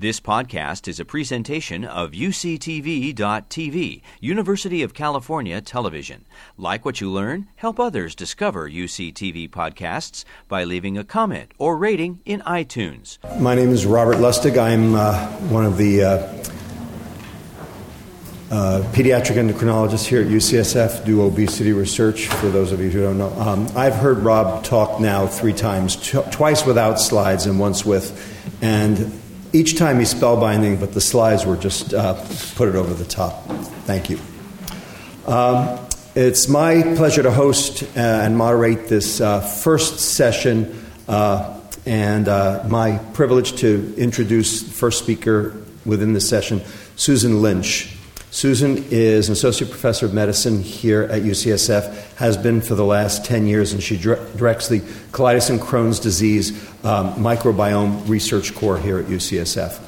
This podcast is a presentation of UCTV.tv, University of California Television. Like what you learn? Help others discover UCTV podcasts by leaving a comment or rating in iTunes. My name is Robert Lustig. I'm uh, one of the uh, uh, pediatric endocrinologists here at UCSF, do obesity research, for those of you who don't know. Um, I've heard Rob talk now three times, twice without slides and once with. And each time he's spellbinding, but the slides were just uh, put it over the top. Thank you. Um, it's my pleasure to host uh, and moderate this uh, first session, uh, and uh, my privilege to introduce the first speaker within the session, Susan Lynch. Susan is an associate professor of medicine here at UCSF, has been for the last 10 years, and she directs the colitis and Crohn's disease um, microbiome research core here at UCSF.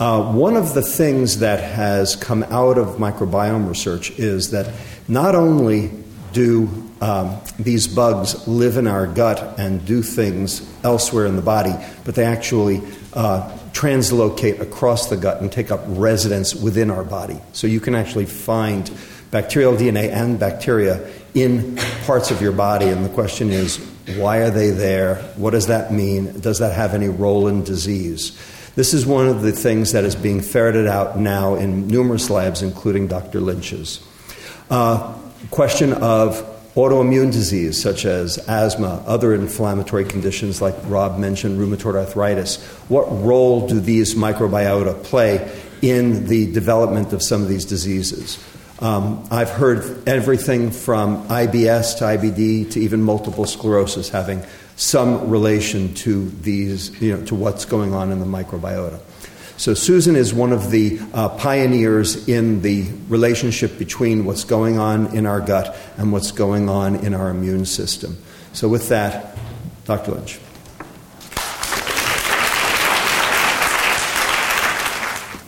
Uh, one of the things that has come out of microbiome research is that not only do um, these bugs live in our gut and do things elsewhere in the body, but they actually uh, translocate across the gut and take up residence within our body. So you can actually find bacterial DNA and bacteria in parts of your body, and the question is why are they there? What does that mean? Does that have any role in disease? This is one of the things that is being ferreted out now in numerous labs, including Dr. Lynch's. Uh, question of autoimmune disease such as asthma, other inflammatory conditions like Rob mentioned, rheumatoid arthritis. What role do these microbiota play in the development of some of these diseases? Um, I've heard everything from IBS to IBD to even multiple sclerosis having some relation to these, you know, to what's going on in the microbiota. So, Susan is one of the uh, pioneers in the relationship between what's going on in our gut and what's going on in our immune system. So, with that, Dr. Lynch.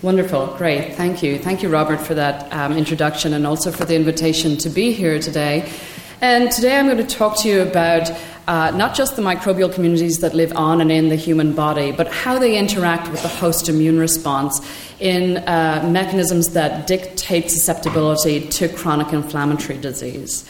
Wonderful, great, thank you. Thank you, Robert, for that um, introduction and also for the invitation to be here today. And today I'm going to talk to you about uh, not just the microbial communities that live on and in the human body, but how they interact with the host immune response in uh, mechanisms that dictate susceptibility to chronic inflammatory disease.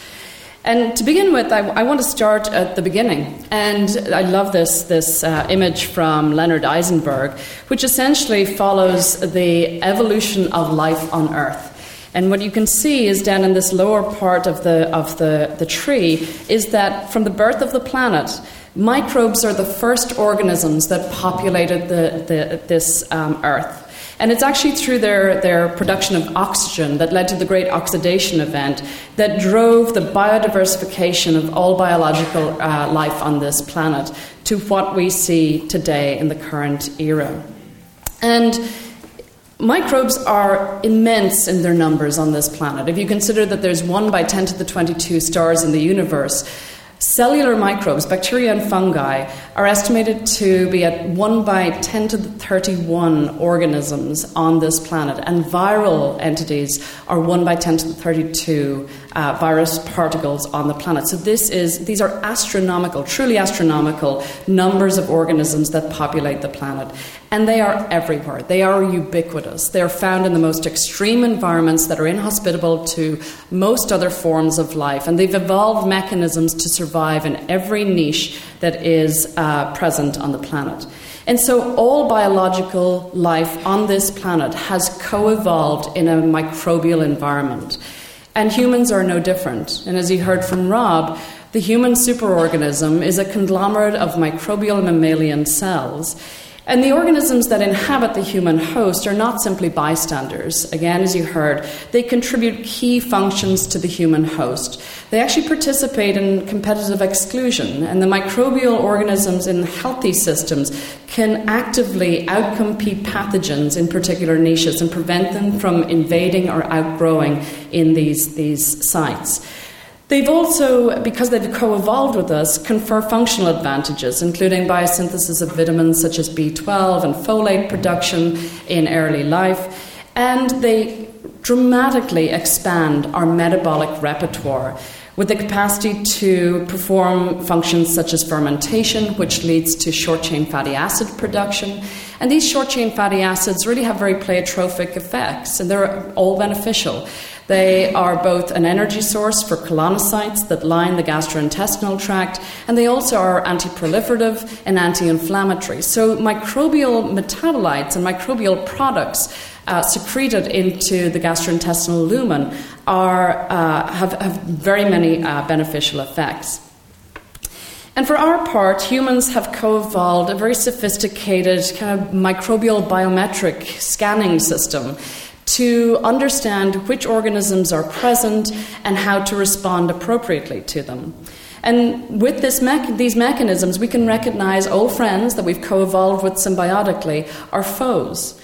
And to begin with, I, I, want to start at the beginning. And I love this, this uh, image from Leonard Eisenberg, which essentially follows the evolution of life on Earth. And what you can see is down in this lower part of the, of the, the tree is that from the birth of the planet, microbes are the first organisms that populated the, the, this um, Earth. And it's actually through their, their production of oxygen that led to the great oxidation event that drove the biodiversification of all biological uh, life on this planet to what we see today in the current era. And Microbes are immense in their numbers on this planet. If you consider that there's 1 by 10 to the 22 stars in the universe, cellular microbes, bacteria and fungi, are estimated to be at 1 by 10 to the 31 organisms on this planet, and viral entities are 1 by 10 to the 32 uh, virus particles on the planet. So this is these are astronomical, truly astronomical numbers of organisms that populate the planet. And they are everywhere. They are ubiquitous. They're found in the most extreme environments that are inhospitable to most other forms of life. And they've evolved mechanisms to survive in every niche that is uh, present on the planet. And so, all biological life on this planet has co evolved in a microbial environment. And humans are no different. And as you heard from Rob, the human superorganism is a conglomerate of microbial mammalian cells. And the organisms that inhabit the human host are not simply bystanders. Again, as you heard, they contribute key functions to the human host. They actually participate in competitive exclusion, and the microbial organisms in healthy systems can actively outcompete pathogens in particular niches and prevent them from invading or outgrowing in these, these sites. They've also, because they've co evolved with us, confer functional advantages, including biosynthesis of vitamins such as B12 and folate production in early life. And they dramatically expand our metabolic repertoire with the capacity to perform functions such as fermentation, which leads to short chain fatty acid production. And these short chain fatty acids really have very pleiotropic effects, and they're all beneficial. They are both an energy source for colonocytes that line the gastrointestinal tract, and they also are anti proliferative and anti inflammatory. So, microbial metabolites and microbial products uh, secreted into the gastrointestinal lumen are, uh, have, have very many uh, beneficial effects. And for our part, humans have co evolved a very sophisticated kind of microbial biometric scanning system to understand which organisms are present and how to respond appropriately to them. And with me- these mechanisms, we can recognize old friends that we've co evolved with symbiotically, our foes.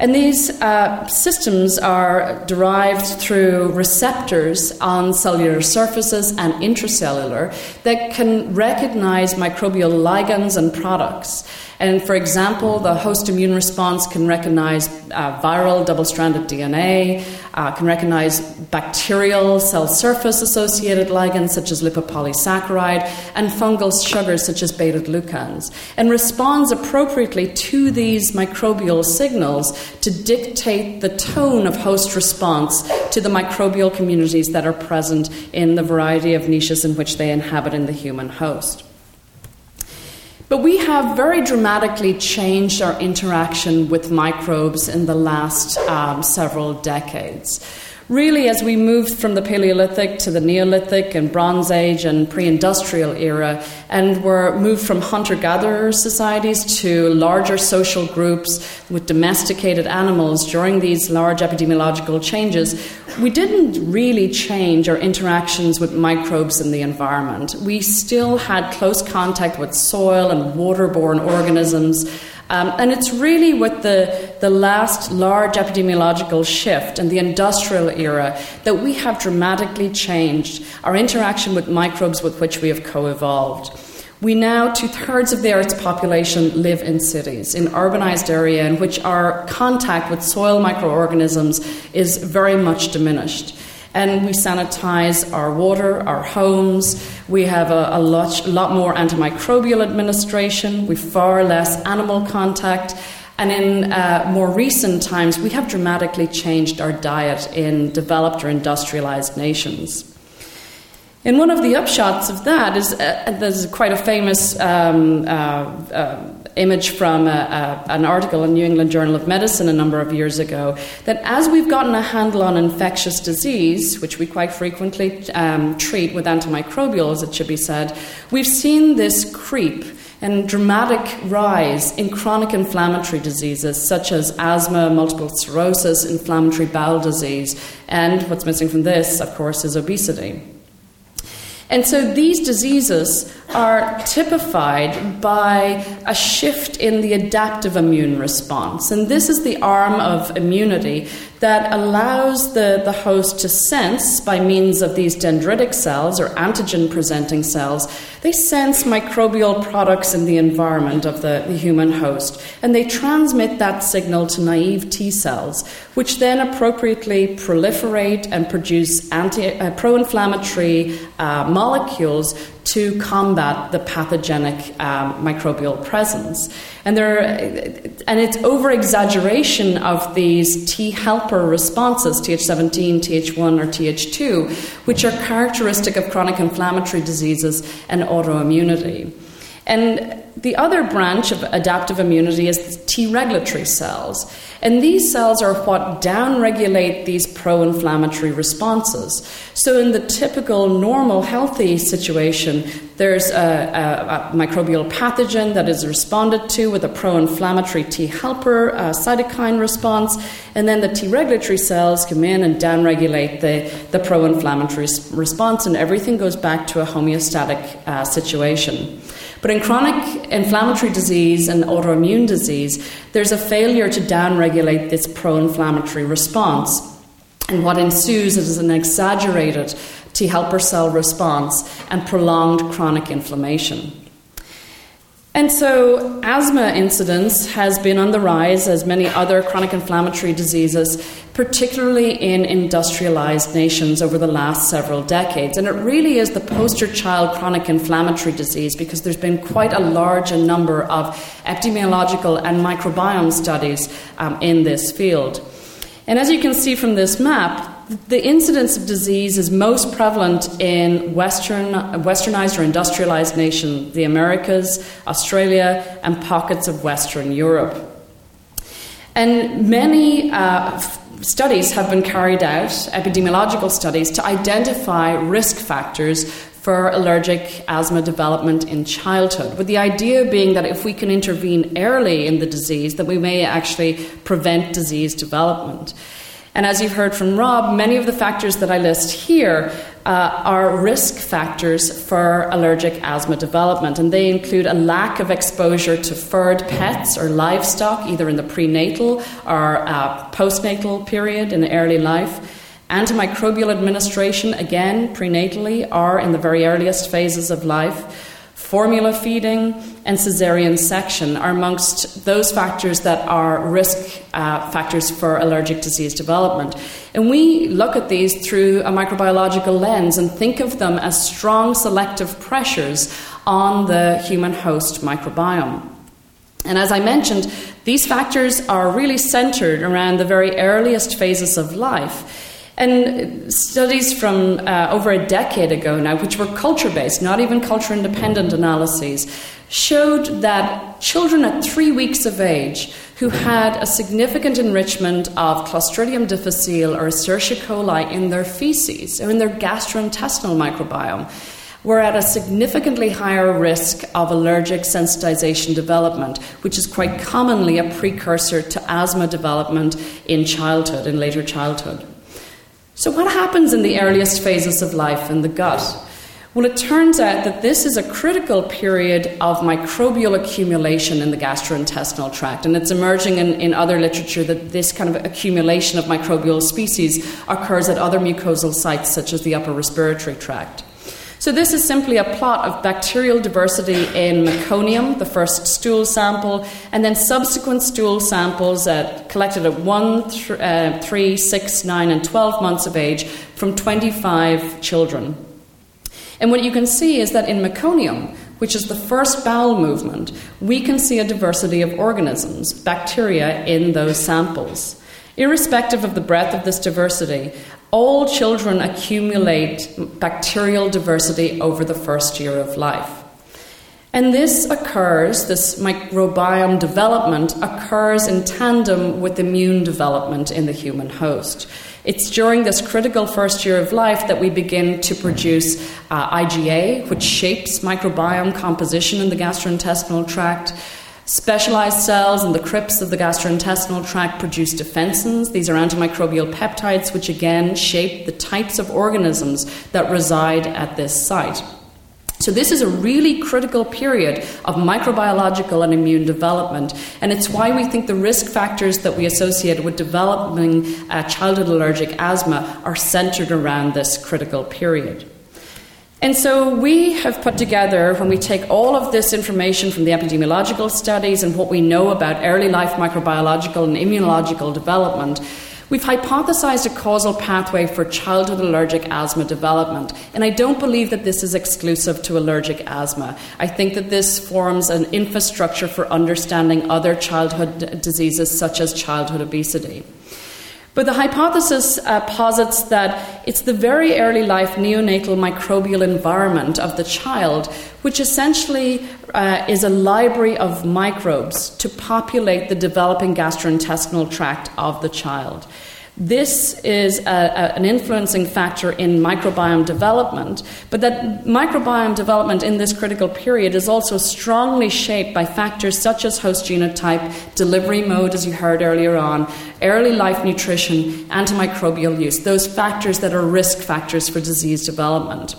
And these uh, systems are derived through receptors on cellular surfaces and intracellular that can recognize microbial ligands and products. And for example, the host immune response can recognize uh, viral double stranded DNA, uh, can recognize bacterial cell surface associated ligands such as lipopolysaccharide, and fungal sugars such as beta glucans, and responds appropriately to these microbial signals to dictate the tone of host response to the microbial communities that are present in the variety of niches in which they inhabit in the human host. But we have very dramatically changed our interaction with microbes in the last um, several decades really, as we moved from the Paleolithic to the Neolithic and Bronze Age and pre industrial era, and were moved from hunter gatherer societies to larger social groups with domesticated animals during these large epidemiological changes, we didn't really change our interactions with microbes in the environment. We still had close contact with soil and waterborne organisms. Um, and it's really with the, the last large epidemiological shift and the industrial era that we have dramatically changed our interaction with microbes with which we have co evolved. We now, two thirds of the Earth's population live in cities, in urbanized areas in which our contact with soil microorganisms is very much diminished and we sanitize our water, our homes. We have a, a lot, lot more antimicrobial administration. We far less animal contact. And in uh, more recent times, we have dramatically changed our diet in developed or industrialized nations. And one of the upshots of that is uh, there's quite a famous um, uh, uh image from a, a, an article in New England Journal of Medicine a number of years ago that as we've gotten a handle on infectious disease, which we quite frequently um, treat with antimicrobials, it should be said, we've seen this creep and dramatic rise in chronic inflammatory diseases such as asthma, multiple sclerosis, inflammatory bowel disease, and what's missing from this, of course, is obesity. And so these diseases are typified by a shift in the adaptive immune response. And this is the arm of immunity that allows the, the host to sense, by means of these dendritic cells or antigen presenting cells, they sense microbial products in the environment of the, the human host. And they transmit that signal to naive T cells, which then appropriately proliferate and produce anti, uh, pro inflammatory uh, molecules to combat the pathogenic um, microbial presence. And, there, and it's over exaggeration of these T helper responses, Th17, Th1, or Th2, which are characteristic of chronic inflammatory diseases and autoimmunity. And the other branch of adaptive immunity is T regulatory cells. And these cells are what downregulate these pro inflammatory responses. So, in the typical normal healthy situation, there's a, a, a, microbial pathogen that is responded to with a pro inflammatory T helper cytokine response, and then the T regulatory cells come in and downregulate the, the pro inflammatory response, and everything goes back to a homeostatic uh, situation. But in chronic inflammatory disease and autoimmune disease, there's a failure to downregulate this pro inflammatory response. And what ensues is an exaggerated T helper cell response and prolonged chronic inflammation. And so, asthma incidence has been on the rise, as many other chronic inflammatory diseases, particularly in industrialized nations over the last several decades. And it really is the poster child chronic inflammatory disease because there's been quite a large number of epidemiological and microbiome studies um, in this field. And as you can see from this map, the incidence of disease is most prevalent in Western, westernized or industrialized nations, the Americas, Australia, and pockets of Western Europe. And many uh, studies have been carried out, epidemiological studies, to identify risk factors for allergic asthma development in childhood, with the idea being that if we can intervene early in the disease, that we may actually prevent disease development. And as you've heard from Rob, many of the factors that I list here uh, are risk factors for allergic asthma development, and they include a lack of exposure to furred pets or livestock, either in the prenatal or uh, postnatal period in early life. Antimicrobial administration, again, prenatally or in the very earliest phases of life formula feeding, and caesarean section are amongst those factors that are risk uh, factors for allergic disease development. And we look at these through a microbiological lens and think of them as strong selective pressures on the human host microbiome. And as I mentioned, these factors are really centered around the very earliest phases of life. And studies from uh, over a decade ago now, which were culture based, not even culture independent analyses, showed that children at three weeks of age who had a significant enrichment of Clostridium difficile or Escherichia coli in their feces or in their gastrointestinal microbiome were at a significantly higher risk of allergic sensitization development, which is quite commonly a precursor to asthma development in childhood, in later childhood. So, what happens in the earliest phases of life in the gut? Well, it turns out that this is a critical period of microbial accumulation in the gastrointestinal tract, and it's emerging in, in other literature that this kind of accumulation of microbial species occurs at other mucosal sites, such as the upper respiratory tract. So, this is simply a plot of bacterial diversity in meconium, the first stool sample, and then subsequent stool samples uh, collected at 1, th- uh, 3, 6, 9, and 12 months of age from 25 children. And what you can see is that in meconium, which is the first bowel movement, we can see a diversity of organisms, bacteria, in those samples. Irrespective of the breadth of this diversity, all children accumulate bacterial diversity over the first year of life. And this occurs, this microbiome development occurs in tandem with immune development in the human host. It's during this critical first year of life that we begin to produce uh, IgA, which shapes microbiome composition in the gastrointestinal tract. Specialized cells in the crypts of the gastrointestinal tract produce defensins. These are antimicrobial peptides, which again shape the types of organisms that reside at this site. So, this is a really critical period of microbiological and immune development, and it's why we think the risk factors that we associate with developing uh, childhood allergic asthma are centered around this critical period. And so we have put together, when we take all of this information from the epidemiological studies and what we know about early life microbiological and immunological development, we've hypothesized a causal pathway for childhood allergic asthma development. And I don't believe that this is exclusive to allergic asthma. I think that this forms an infrastructure for understanding other childhood diseases such as childhood obesity. But the hypothesis uh, posits that it's the very early life neonatal microbial environment of the child, which essentially uh, is a library of microbes to populate the developing gastrointestinal tract of the child. This is a, a, an influencing factor in microbiome development, but that microbiome development in this critical period is also strongly shaped by factors such as host genotype, delivery mode, as you heard earlier on, early life nutrition, antimicrobial use, those factors that are risk factors for disease development.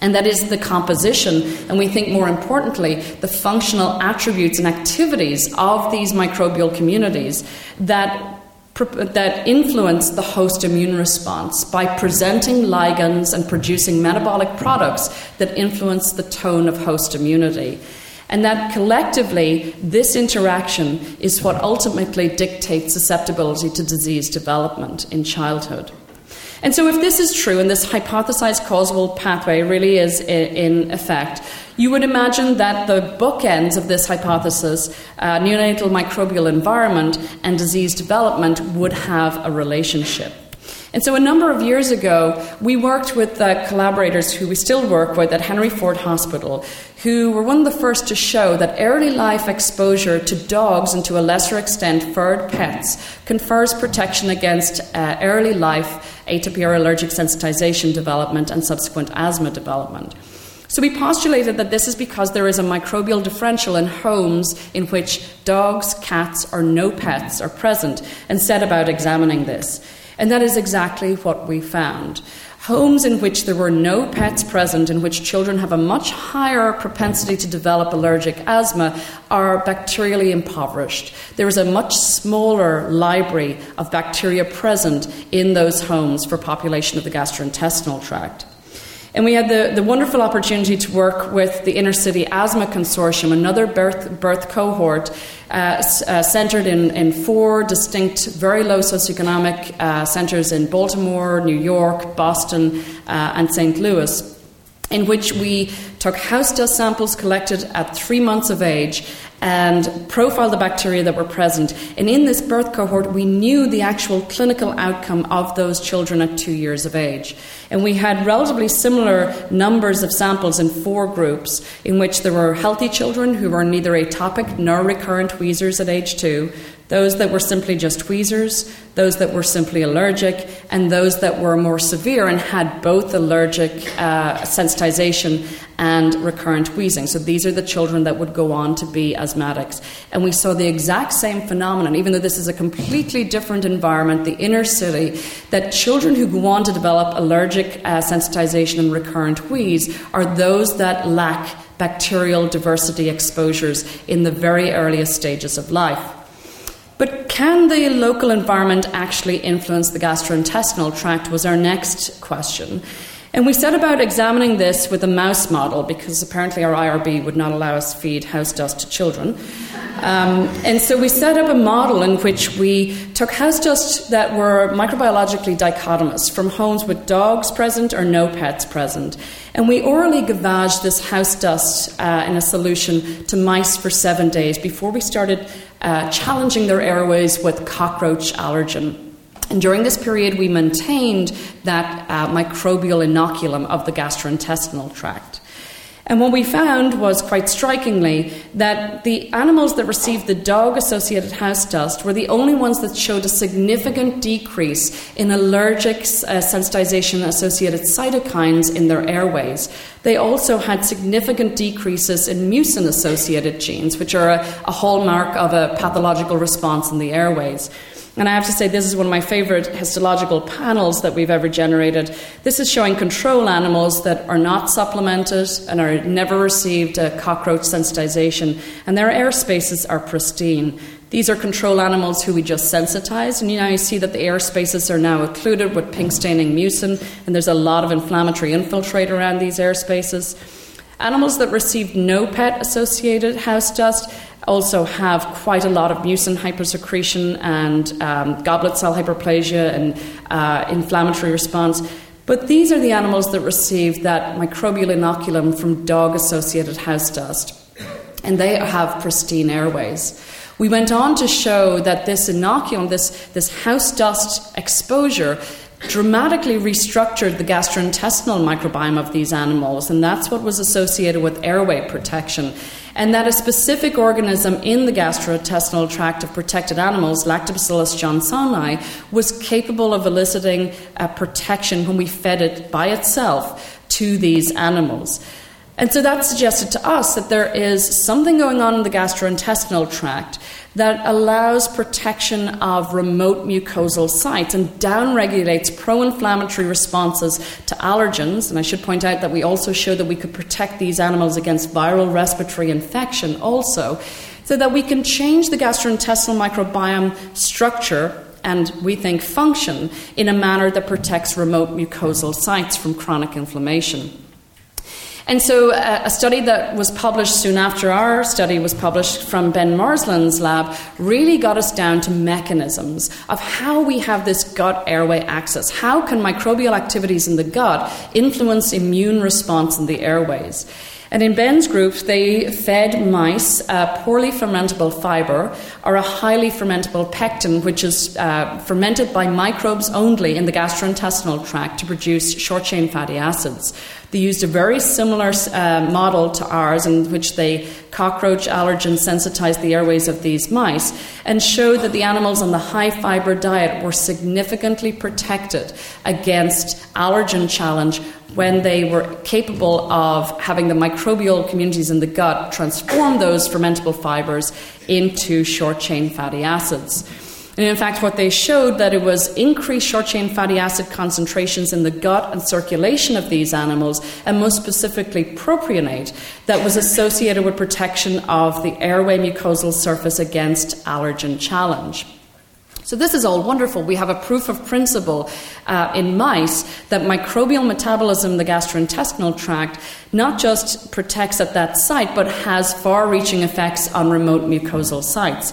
And that is the composition, and we think more importantly, the functional attributes and activities of these microbial communities that that influence the host immune response by presenting ligands and producing metabolic products that influence the tone of host immunity. and that collectively this interaction is what ultimately dictates susceptibility to disease development in childhood. And so, if this is true and this hypothesized causal pathway really is in effect, you would imagine that the bookends of this hypothesis, uh, neonatal microbial environment and disease development, would have a relationship. And so, a number of years ago, we worked with uh, collaborators who we still work with at Henry Ford Hospital, who were one of the first to show that early life exposure to dogs and to a lesser extent furred pets confers protection against uh, early life atopy or allergic sensitization development and subsequent asthma development. So we postulated that this is because there is a microbial differential in homes in which dogs, cats, or no pets are present, and set about examining this. And that is exactly what we found. Homes in which there were no pets present, in which children have a much higher propensity to develop allergic asthma, are bacterially impoverished. There is a much smaller library of bacteria present in those homes for population of the gastrointestinal tract. And we had the, the wonderful opportunity to work with the Inner City Asthma Consortium, another birth, birth cohort uh, uh, centered in, in four distinct, very low socioeconomic uh, centers in Baltimore, New York, Boston, uh, and St. Louis in which we took house dust samples collected at three months of age and profiled the bacteria that were present. And in this birth cohort, we knew the actual clinical outcome of those children at two years of age. And we had relatively similar numbers of samples in four groups, in which there were healthy children who were neither atopic nor recurrent wheezers at age two, those that were simply just wheezers, those that were simply allergic, and those that were more severe and had both allergic uh, sensitization and recurrent wheezing. So these are the children that would go on to be asthmatics. And we saw the exact same phenomenon, even though this is a completely different environment, the inner city, that children who go on to develop allergic uh, sensitization and recurrent wheeze are those that lack bacterial diversity exposures in the very earliest stages of life. But can the local environment actually influence the gastrointestinal tract? Was our next question. And we set about examining this with a mouse model because apparently our IRB would not allow us to feed house dust to children. Um, and so we set up a model in which we took house dust that were microbiologically dichotomous from homes with dogs present or no pets present. And we orally gavaged this house dust uh, in a solution to mice for seven days before we started uh, challenging their airways with cockroach allergen. And during this period, we maintained that uh, microbial inoculum of the gastrointestinal tract. And what we found was quite strikingly that the animals that received the dog associated house dust were the only ones that showed a significant decrease in allergic uh, sensitization associated cytokines in their airways. They also had significant decreases in mucin associated genes, which are a, a hallmark of a pathological response in the airways. And I have to say, this is one of my favourite histological panels that we've ever generated. This is showing control animals that are not supplemented and are never received cockroach sensitization, and their air spaces are pristine. These are control animals who we just sensitized, and you now you see that the air spaces are now occluded with pink staining mucin, and there's a lot of inflammatory infiltrate around these air spaces. Animals that received no PET associated house dust also have quite a lot of mucin hypersecretion and um, goblet cell hyperplasia and uh, inflammatory response. But these are the animals that receive that microbial inoculum from dog associated house dust, and they have pristine airways. We went on to show that this inoculum, this, this house dust exposure, dramatically restructured the gastrointestinal microbiome of these animals, and that's what was associated with airway protection and that a specific organism in the gastrointestinal tract of protected animals, Lactobacillus johnsonii, was capable of eliciting a protection when we fed it by itself to these animals. And so that suggested to us that there is something going on in the gastrointestinal tract that allows protection of remote mucosal sites and downregulates pro inflammatory responses to allergens. And I should point out that we also showed that we could protect these animals against viral respiratory infection also, so that we can change the gastrointestinal microbiome structure and we think function in a manner that protects remote mucosal sites from chronic inflammation. And so, uh, a study that was published soon after our study was published from Ben Marsland's lab really got us down to mechanisms of how we have this gut airway axis. How can microbial activities in the gut influence immune response in the airways? And in Ben's group, they fed mice a poorly fermentable fiber or a highly fermentable pectin, which is uh, fermented by microbes only in the gastrointestinal tract to produce short chain fatty acids. They used a very similar uh, model to ours, in which they cockroach allergen sensitized the airways of these mice and showed that the animals on the high fiber diet were significantly protected against allergen challenge when they were capable of having the microbial communities in the gut transform those fermentable fibers into short chain fatty acids. And in fact, what they showed that it was increased short chain fatty acid concentrations in the gut and circulation of these animals, and most specifically propionate, that was associated with protection of the airway mucosal surface against allergen challenge. So, this is all wonderful. We have a proof of principle uh, in mice that microbial metabolism the gastrointestinal tract not just protects at that site, but has far reaching effects on remote mucosal sites.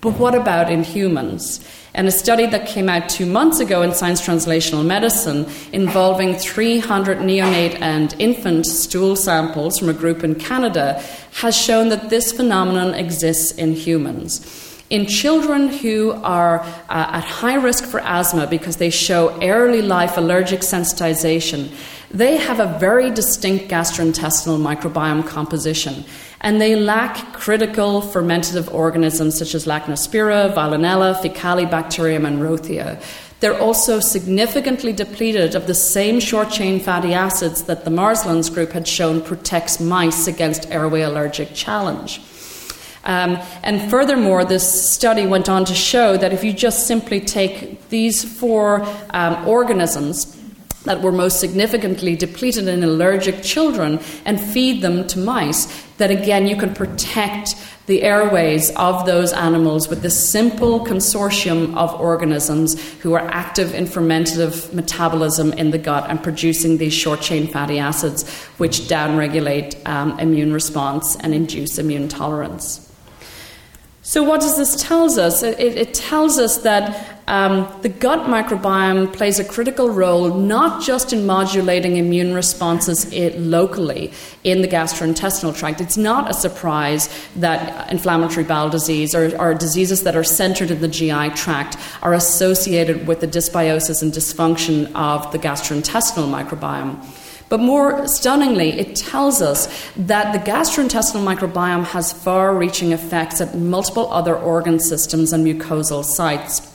But what about in humans? And a study that came out two months ago in Science Translational Medicine involving 300 neonate and infant stool samples from a group in Canada has shown that this phenomenon exists in humans. In children who are uh, at high risk for asthma because they show early life allergic sensitization, they have a very distinct gastrointestinal microbiome composition and they lack critical fermentative organisms such as Lachnospira, Veillonella, Faecalibacterium, and Rothia. They're also significantly depleted of the same short chain fatty acids that the Marslands group had shown protects mice against airway allergic challenge. Um, and furthermore, this study went on to show that if you just simply take these four um, organisms, that were most significantly depleted in allergic children and feed them to mice, that again you can protect the airways of those animals with this simple consortium of organisms who are active in fermentative metabolism in the gut and producing these short chain fatty acids, which downregulate um, immune response and induce immune tolerance. So, what does this tell us? It, it tells us that um, the gut microbiome plays a critical role not just in modulating immune responses it, locally in the gastrointestinal tract. It's not a surprise that inflammatory bowel disease or, or diseases that are centered in the GI tract are associated with the dysbiosis and dysfunction of the gastrointestinal microbiome. But more stunningly, it tells us that the gastrointestinal microbiome has far reaching effects at multiple other organ systems and mucosal sites.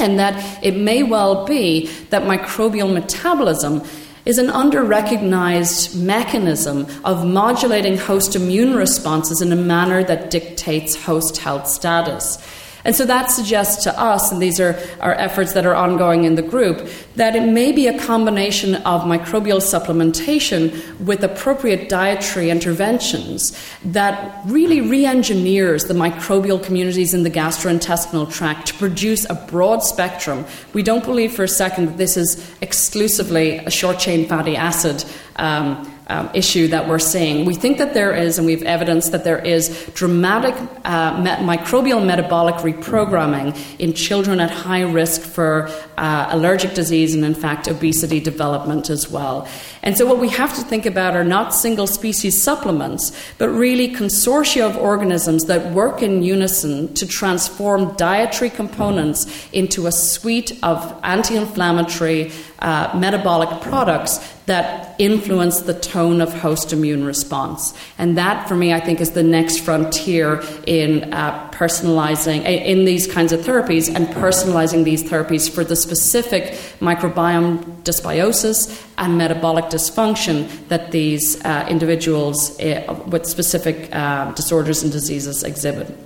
And that it may well be that microbial metabolism is an under recognized mechanism of modulating host immune responses in a manner that dictates host health status. And so that suggests to us, and these are our efforts that are ongoing in the group, that it may be a combination of microbial supplementation with appropriate dietary interventions that really re engineers the microbial communities in the gastrointestinal tract to produce a broad spectrum. We don't believe for a second that this is exclusively a short chain fatty acid. Um, um, issue that we're seeing. We think that there is, and we've evidence that there is dramatic uh, microbial metabolic reprogramming in children at high risk for uh, allergic disease and, in fact, obesity development as well. And so, what we have to think about are not single species supplements, but really consortia of organisms that work in unison to transform dietary components into a suite of anti inflammatory uh, metabolic products that influence the tone of host immune response. And that, for me, I think is the next frontier in uh, personalizing, in these kinds of therapies and personalizing these therapies for the specific microbiome dysbiosis and metabolic dysfunction that these uh, individuals uh, with specific uh, disorders and diseases exhibit.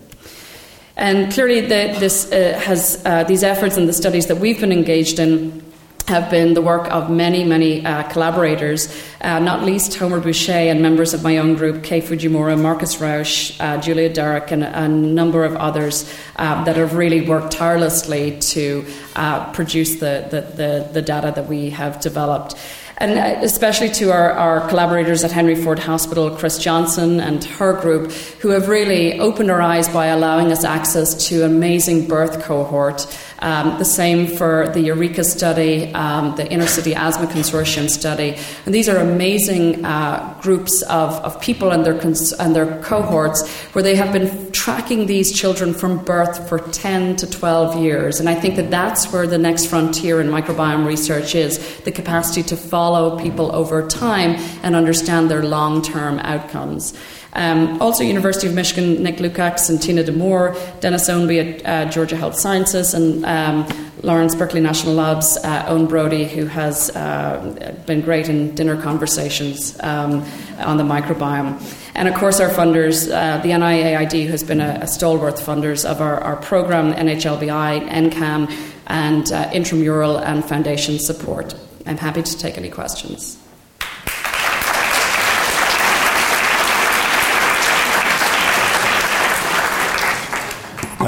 And clearly, the, this uh, has uh, these efforts and the studies that we've been engaged in have been the work of many, many uh, collaborators, uh, not least Homer Boushey and members of my own group, Kei Fujimura, Marcus Rauch, uh, Julia Durack, and a number of others uh, that have really worked tirelessly to uh, produce the, the, the, the, data that we have developed. and uh, especially to our, our collaborators at Henry Ford Hospital, Chris Johnson and her group, who have really opened our eyes by allowing us access to amazing birth cohort. Um, the same for the URECA study, um, the Inner City Asthma Consortium study. And these are amazing uh, groups of, of people and their, cons- and their cohorts where they have been tracking these children from birth for 10 to 12 years. And I think that that's where the next frontier in microbiome research is the capacity to follow people over time and understand their long term outcomes. Um, also, University of Michigan, Nick Lukacs and Tina DeMoore, Dennis Ownby at uh, Georgia Health Sciences, and um, Lawrence Berkeley National Labs, uh, Eoin Brodie, who has uh, been great in dinner conversations um, on the microbiome. And of course, our funders, uh, the NIAID, who has been a, a stalwart funders of our, our program, NHLBI, NCCAM, and uh, intramural and foundation support. I'm happy to take any questions.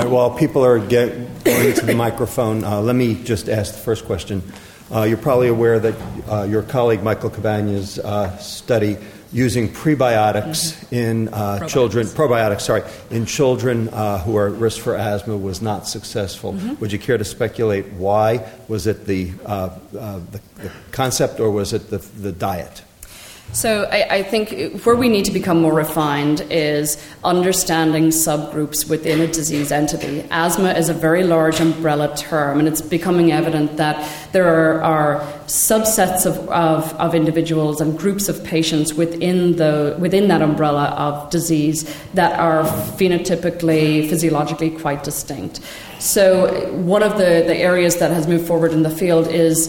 While people are get, going to the microphone, uh, let me just ask the first question. Uh, you're probably aware that uh, your colleague Michael Cabana's uh, study using prebiotics mm-hmm. in uh, probiotics. children, probiotics, sorry, in children uh, who are at risk for asthma was not successful. Mm-hmm. Would you care to speculate why? Was it the, the, the concept or was it the, the diet? So I, I, think where we need to become more refined is understanding subgroups within a disease entity. Asthma is a very large umbrella term, and it's becoming evident that there are, are subsets of, of, of, individuals and groups of patients within the within that umbrella of disease that are phenotypically, physiologically quite distinct. So one of the, the areas that has moved forward in the field is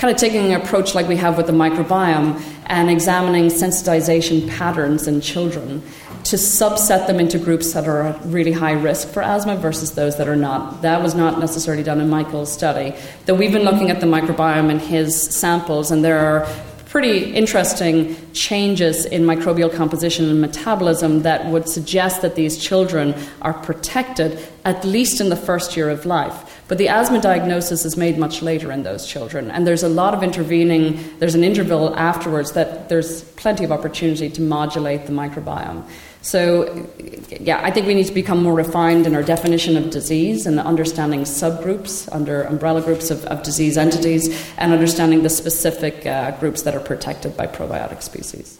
kind of taking an approach like we have with the microbiome and examining sensitization patterns in children to subset them into groups that are at really high risk for asthma versus those that are not. That was not necessarily done in Michael's study. Though we've been looking at the microbiome in his samples, and there are pretty interesting changes in microbial composition and metabolism that would suggest that these children are protected at least in the first year of life. But the asthma diagnosis is made much later in those children, and there's a lot of intervening, there's an interval afterwards that there's plenty of opportunity to modulate the microbiome. So, yeah, I think we need to become more refined in our definition of disease and understanding subgroups under umbrella groups of, of disease entities and understanding the specific uh, groups that are protected by probiotic species.